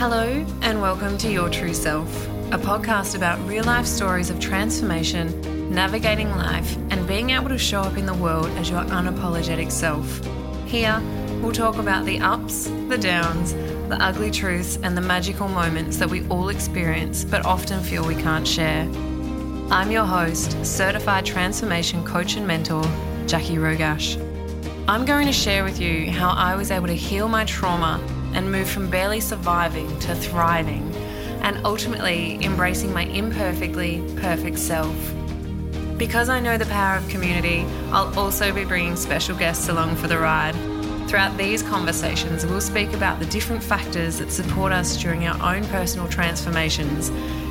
Hello, and welcome to Your True Self, a podcast about real life stories of transformation, navigating life, and being able to show up in the world as your unapologetic self. Here, we'll talk about the ups, the downs, the ugly truths, and the magical moments that we all experience but often feel we can't share. I'm your host, certified transformation coach and mentor, Jackie Rogash. I'm going to share with you how I was able to heal my trauma and move from barely surviving to thriving and ultimately embracing my imperfectly perfect self. Because I know the power of community, I'll also be bringing special guests along for the ride. Throughout these conversations, we'll speak about the different factors that support us during our own personal transformations,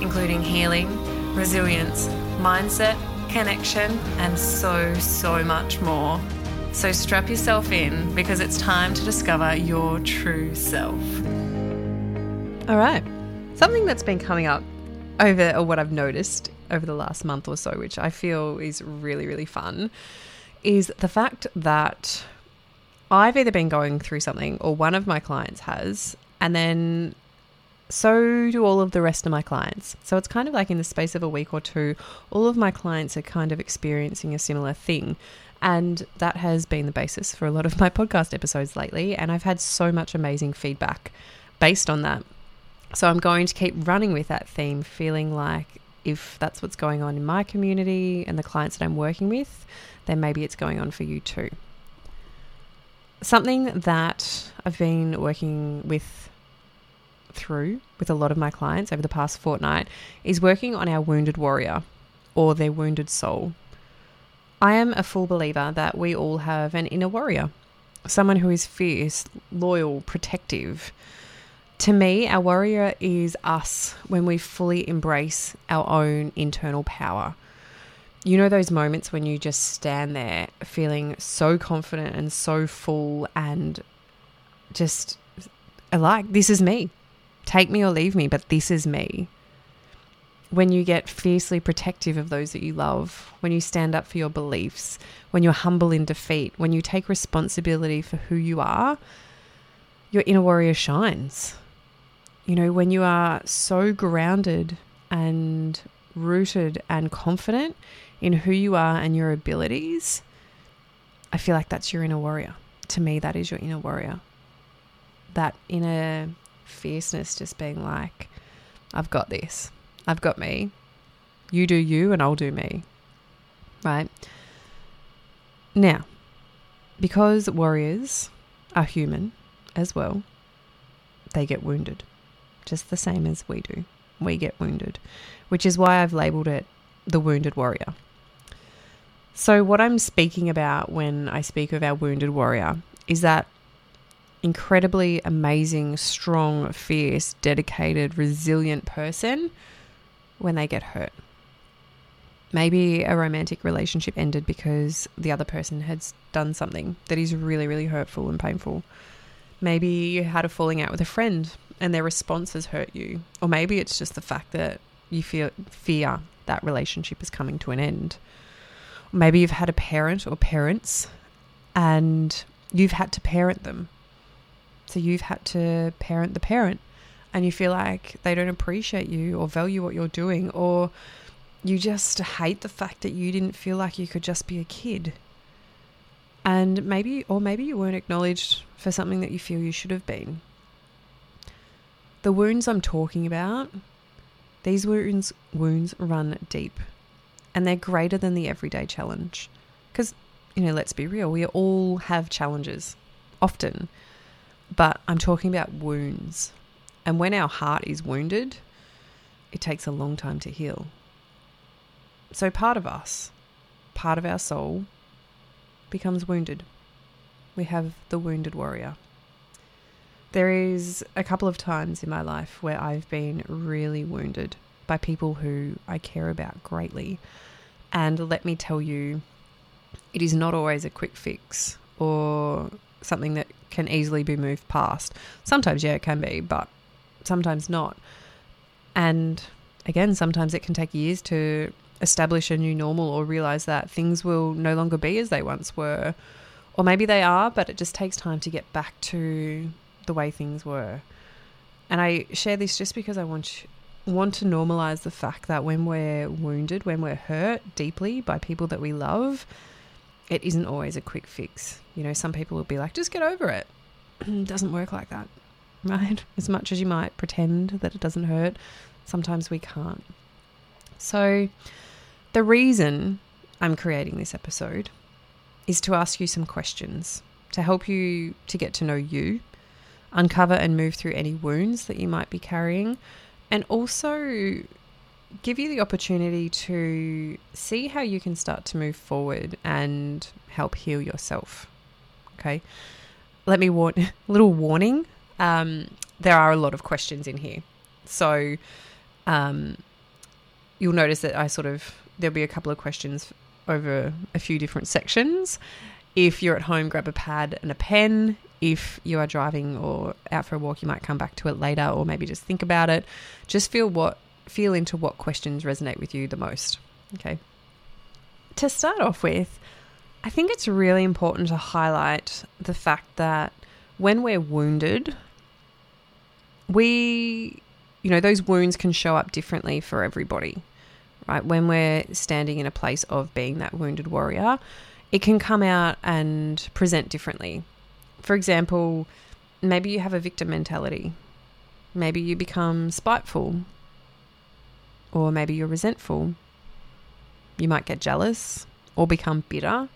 including healing, resilience, mindset, connection, and so, so much more. So strap yourself in because it's time to discover your true self. All right. Something that's been coming up over, or what I've noticed over the last month or so, which I feel is really, really fun, is the fact that I've either been going through something or one of my clients has, and then so do all of the rest of my clients. So it's kind of like in the space of a week or two, all of my clients are kind of experiencing a similar thing. And that has been the basis for a lot of my podcast episodes lately. And I've had so much amazing feedback based on that. So I'm going to keep running with that theme, feeling like if that's what's going on in my community and the clients that I'm working with, then maybe it's going on for you too. Something that I've been working with through with a lot of my clients over the past fortnight is working on our wounded warrior or their wounded soul. I am a full believer that we all have an inner warrior, someone who is fierce, loyal, protective. To me, our warrior is us when we fully embrace our own internal power. You know, those moments when you just stand there feeling so confident and so full and just like, this is me. Take me or leave me, but this is me when you get fiercely protective of those that you love, when you stand up for your beliefs, when you're humble in defeat, when you take responsibility for who you are, your inner warrior shines. You know, when you are so grounded and rooted and confident in who you are and your abilities, I feel like that's your inner warrior. To me, that is your inner warrior. That inner fierceness, just being like, I've got this. I've got me. You do you, and I'll do me. Right? Now, because warriors are human as well, they get wounded, just the same as we do. We get wounded, which is why I've labeled it the wounded warrior. So, what I'm speaking about when I speak of our wounded warrior is that incredibly amazing, strong, fierce, dedicated, resilient person when they get hurt. Maybe a romantic relationship ended because the other person had done something that is really, really hurtful and painful. Maybe you had a falling out with a friend and their response has hurt you. Or maybe it's just the fact that you feel fear that relationship is coming to an end. Maybe you've had a parent or parents and you've had to parent them. So you've had to parent the parent and you feel like they don't appreciate you or value what you're doing, or you just hate the fact that you didn't feel like you could just be a kid. And maybe, or maybe you weren't acknowledged for something that you feel you should have been. The wounds I'm talking about, these wounds, wounds run deep and they're greater than the everyday challenge. Because, you know, let's be real, we all have challenges often, but I'm talking about wounds and when our heart is wounded, it takes a long time to heal. So part of us, part of our soul, becomes wounded. We have the wounded warrior. There is a couple of times in my life where I've been really wounded by people who I care about greatly. And let me tell you, it is not always a quick fix or something that can easily be moved past. Sometimes, yeah, it can be, but sometimes not. And again, sometimes it can take years to establish a new normal or realize that things will no longer be as they once were. Or maybe they are, but it just takes time to get back to the way things were. And I share this just because I want want to normalize the fact that when we're wounded, when we're hurt deeply by people that we love, it isn't always a quick fix. You know, some people will be like, just get over it. it doesn't work like that, right? As much as you might pretend that it doesn't hurt, sometimes we can't. So, the reason I'm creating this episode is to ask you some questions to help you to get to know you, uncover and move through any wounds that you might be carrying, and also give you the opportunity to see how you can start to move forward and help heal yourself. Okay. Let me warn, little warning. Um, there are a lot of questions in here. So, um, you'll notice that I sort of, there'll be a couple of questions over a few different sections. If you're at home, grab a pad and a pen. If you are driving or out for a walk, you might come back to it later or maybe just think about it. Just feel what feel into what questions resonate with you the most. Okay. To start off with, I think it's really important to highlight the fact that when we're wounded, we, you know, those wounds can show up differently for everybody, right? When we're standing in a place of being that wounded warrior, it can come out and present differently. For example, maybe you have a victim mentality. Maybe you become spiteful or maybe you're resentful. You might get jealous or become bitter.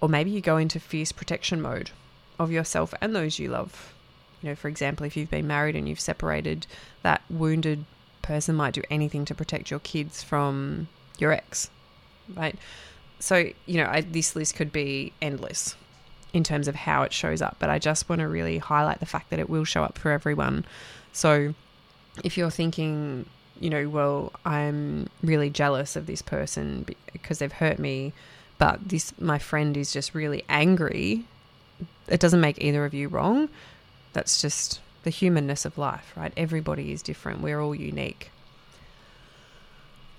Or maybe you go into fierce protection mode of yourself and those you love. You know, for example, if you've been married and you've separated, that wounded person might do anything to protect your kids from your ex, right? So, you know, I, this list could be endless in terms of how it shows up, but I just want to really highlight the fact that it will show up for everyone. So, if you're thinking, you know, well, I'm really jealous of this person because they've hurt me, but this my friend is just really angry. It doesn't make either of you wrong. That's just the humanness of life, right? Everybody is different. We're all unique.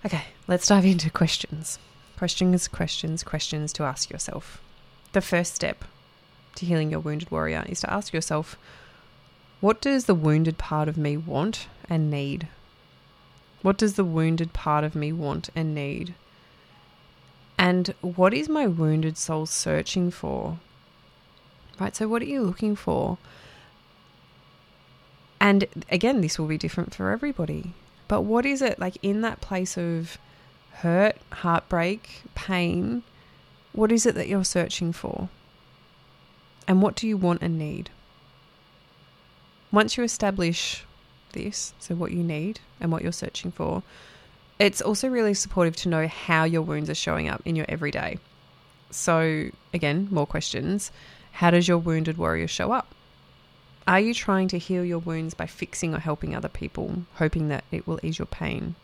Okay, let's dive into questions. Questions, questions, questions to ask yourself. The first step to healing your wounded warrior is to ask yourself, what does the wounded part of me want and need what does the wounded part of me want and need? And what is my wounded soul searching for? Right? So, what are you looking for? And again, this will be different for everybody. But what is it like in that place of hurt, heartbreak, pain? What is it that you're searching for? And what do you want and need? Once you establish this, so what you need and what you're searching for. It's also really supportive to know how your wounds are showing up in your everyday. So, again, more questions. How does your wounded warrior show up? Are you trying to heal your wounds by fixing or helping other people, hoping that it will ease your pain?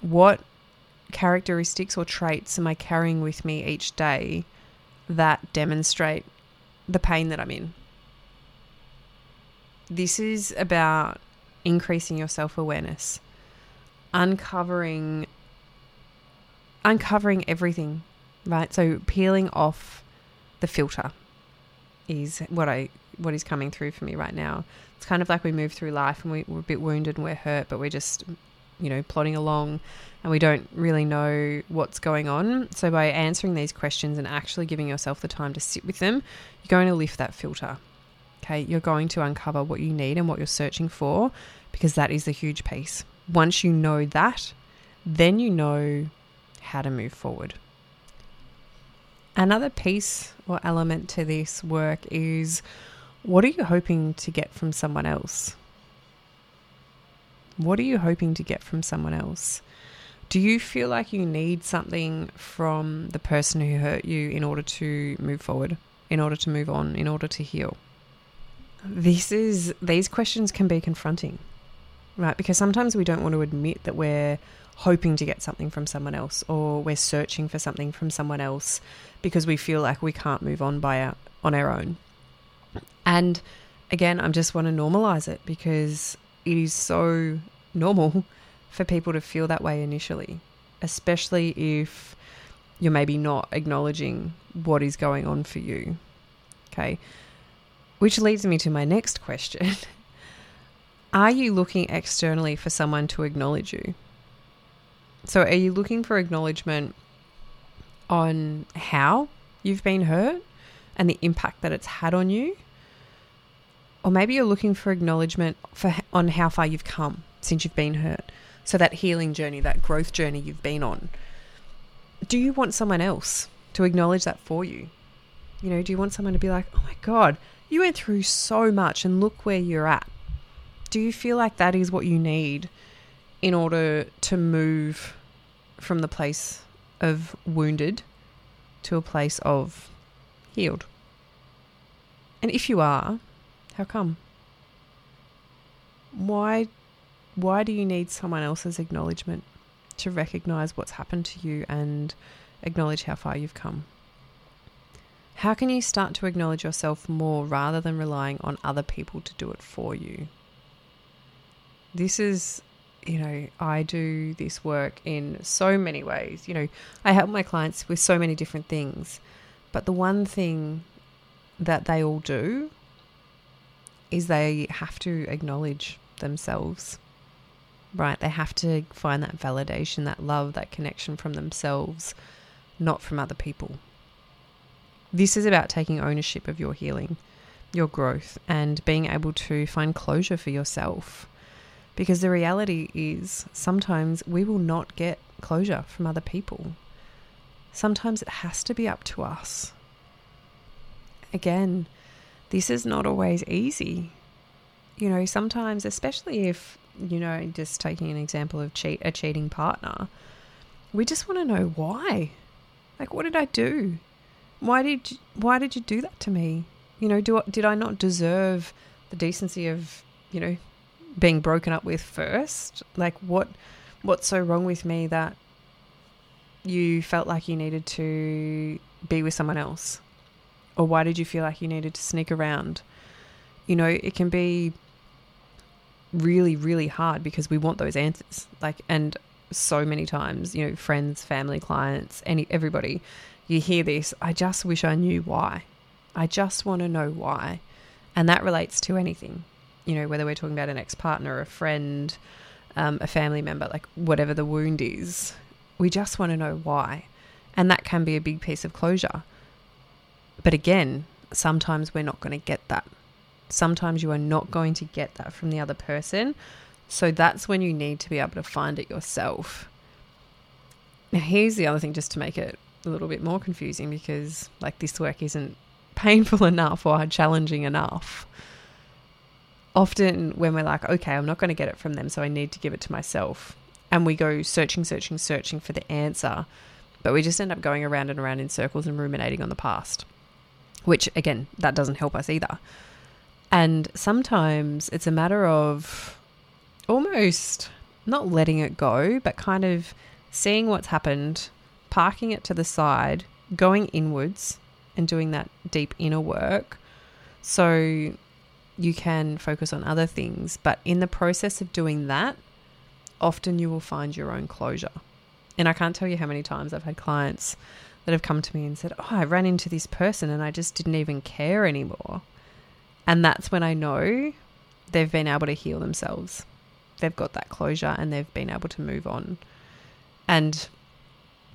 What characteristics or traits am I carrying with me each day that demonstrate the pain that I'm in? This is about increasing your self-awareness, uncovering uncovering everything, right? So peeling off the filter is what I what is coming through for me right now. It's kind of like we move through life and we, we're a bit wounded and we're hurt, but we're just you know plodding along and we don't really know what's going on. So by answering these questions and actually giving yourself the time to sit with them, you're going to lift that filter. Okay, you're going to uncover what you need and what you're searching for because that is the huge piece. Once you know that, then you know how to move forward. Another piece or element to this work is what are you hoping to get from someone else? What are you hoping to get from someone else? Do you feel like you need something from the person who hurt you in order to move forward, in order to move on, in order to heal? this is these questions can be confronting, right? Because sometimes we don't want to admit that we're hoping to get something from someone else or we're searching for something from someone else because we feel like we can't move on by our, on our own. And again, I just want to normalize it because it is so normal for people to feel that way initially, especially if you're maybe not acknowledging what is going on for you. Okay. Which leads me to my next question. Are you looking externally for someone to acknowledge you? So, are you looking for acknowledgement on how you've been hurt and the impact that it's had on you? Or maybe you're looking for acknowledgement for on how far you've come since you've been hurt. So that healing journey, that growth journey you've been on. Do you want someone else to acknowledge that for you? You know, do you want someone to be like, "Oh my god, you went through so much and look where you're at." Do you feel like that is what you need in order to move from the place of wounded to a place of healed? And if you are, how come? Why why do you need someone else's acknowledgement to recognize what's happened to you and acknowledge how far you've come? How can you start to acknowledge yourself more rather than relying on other people to do it for you? This is, you know, I do this work in so many ways. You know, I help my clients with so many different things, but the one thing that they all do is they have to acknowledge themselves, right? They have to find that validation, that love, that connection from themselves, not from other people. This is about taking ownership of your healing, your growth, and being able to find closure for yourself. Because the reality is, sometimes we will not get closure from other people. Sometimes it has to be up to us. Again, this is not always easy. You know, sometimes, especially if, you know, just taking an example of cheat a cheating partner, we just want to know why. Like, what did I do? Why did you, why did you do that to me? You know, do did I not deserve the decency of, you know, being broken up with first? Like, what what's so wrong with me that you felt like you needed to be with someone else? Or why did you feel like you needed to sneak around? You know, it can be really, really hard because we want those answers. Like, and so many times, you know, friends, family, clients, any everybody, you hear this. I just wish I knew why. I just want to know why, and that relates to anything. You know, whether we're talking about an ex partner, a friend, um, a family member, like whatever the wound is, we just want to know why, and that can be a big piece of closure. But again, sometimes we're not going to get that. Sometimes you are not going to get that from the other person. So that's when you need to be able to find it yourself. Now, here's the other thing, just to make it a little bit more confusing, because like this work isn't painful enough or challenging enough. Often, when we're like, okay, I'm not going to get it from them, so I need to give it to myself, and we go searching, searching, searching for the answer, but we just end up going around and around in circles and ruminating on the past which again, that doesn't help us either. And sometimes it's a matter of almost not letting it go, but kind of seeing what's happened, parking it to the side, going inwards, and doing that deep inner work so you can focus on other things. But in the process of doing that, often you will find your own closure. And I can't tell you how many times I've had clients that have come to me and said, Oh, I ran into this person and I just didn't even care anymore. And that's when I know they've been able to heal themselves. They've got that closure and they've been able to move on. And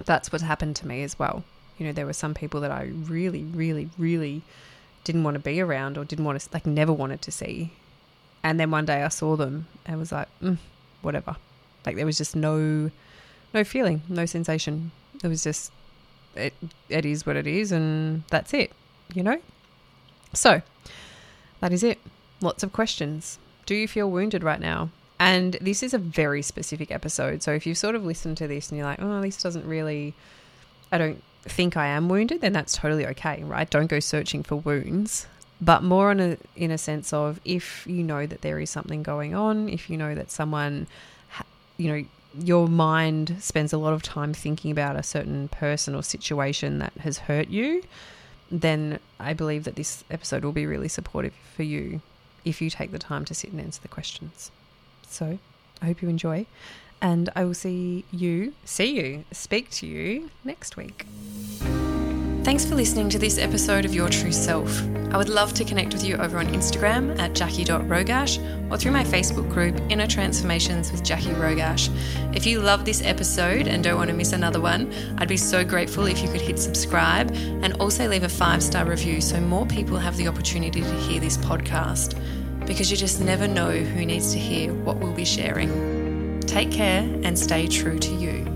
that's what's happened to me as well. You know, there were some people that I really, really, really didn't want to be around or didn't want to, like, never wanted to see. And then one day I saw them and was like, mm, whatever. Like, there was just no, no feeling, no sensation. It was just it, it is what it is, and that's it, you know? So, that is it. Lots of questions. Do you feel wounded right now? And this is a very specific episode. So, if you've sort of listened to this and you're like, oh, this doesn't really, I don't think I am wounded, then that's totally okay, right? Don't go searching for wounds but more in a in a sense of if you know that there is something going on, if you know that someone, you know, your mind spends a lot of time thinking about a certain person or situation that has hurt you, then I believe that this episode will be really supportive for you if you take the time to sit and answer the questions. So I hope you enjoy, and I will see you, see you, speak to you next week. Thanks for listening to this episode of Your True Self. I would love to connect with you over on Instagram at jackie.rogash or through my Facebook group Inner Transformations with Jackie Rogash. If you love this episode and don't want to miss another one, I'd be so grateful if you could hit subscribe and also leave a five star review so more people have the opportunity to hear this podcast. Because you just never know who needs to hear what we'll be sharing. Take care and stay true to you.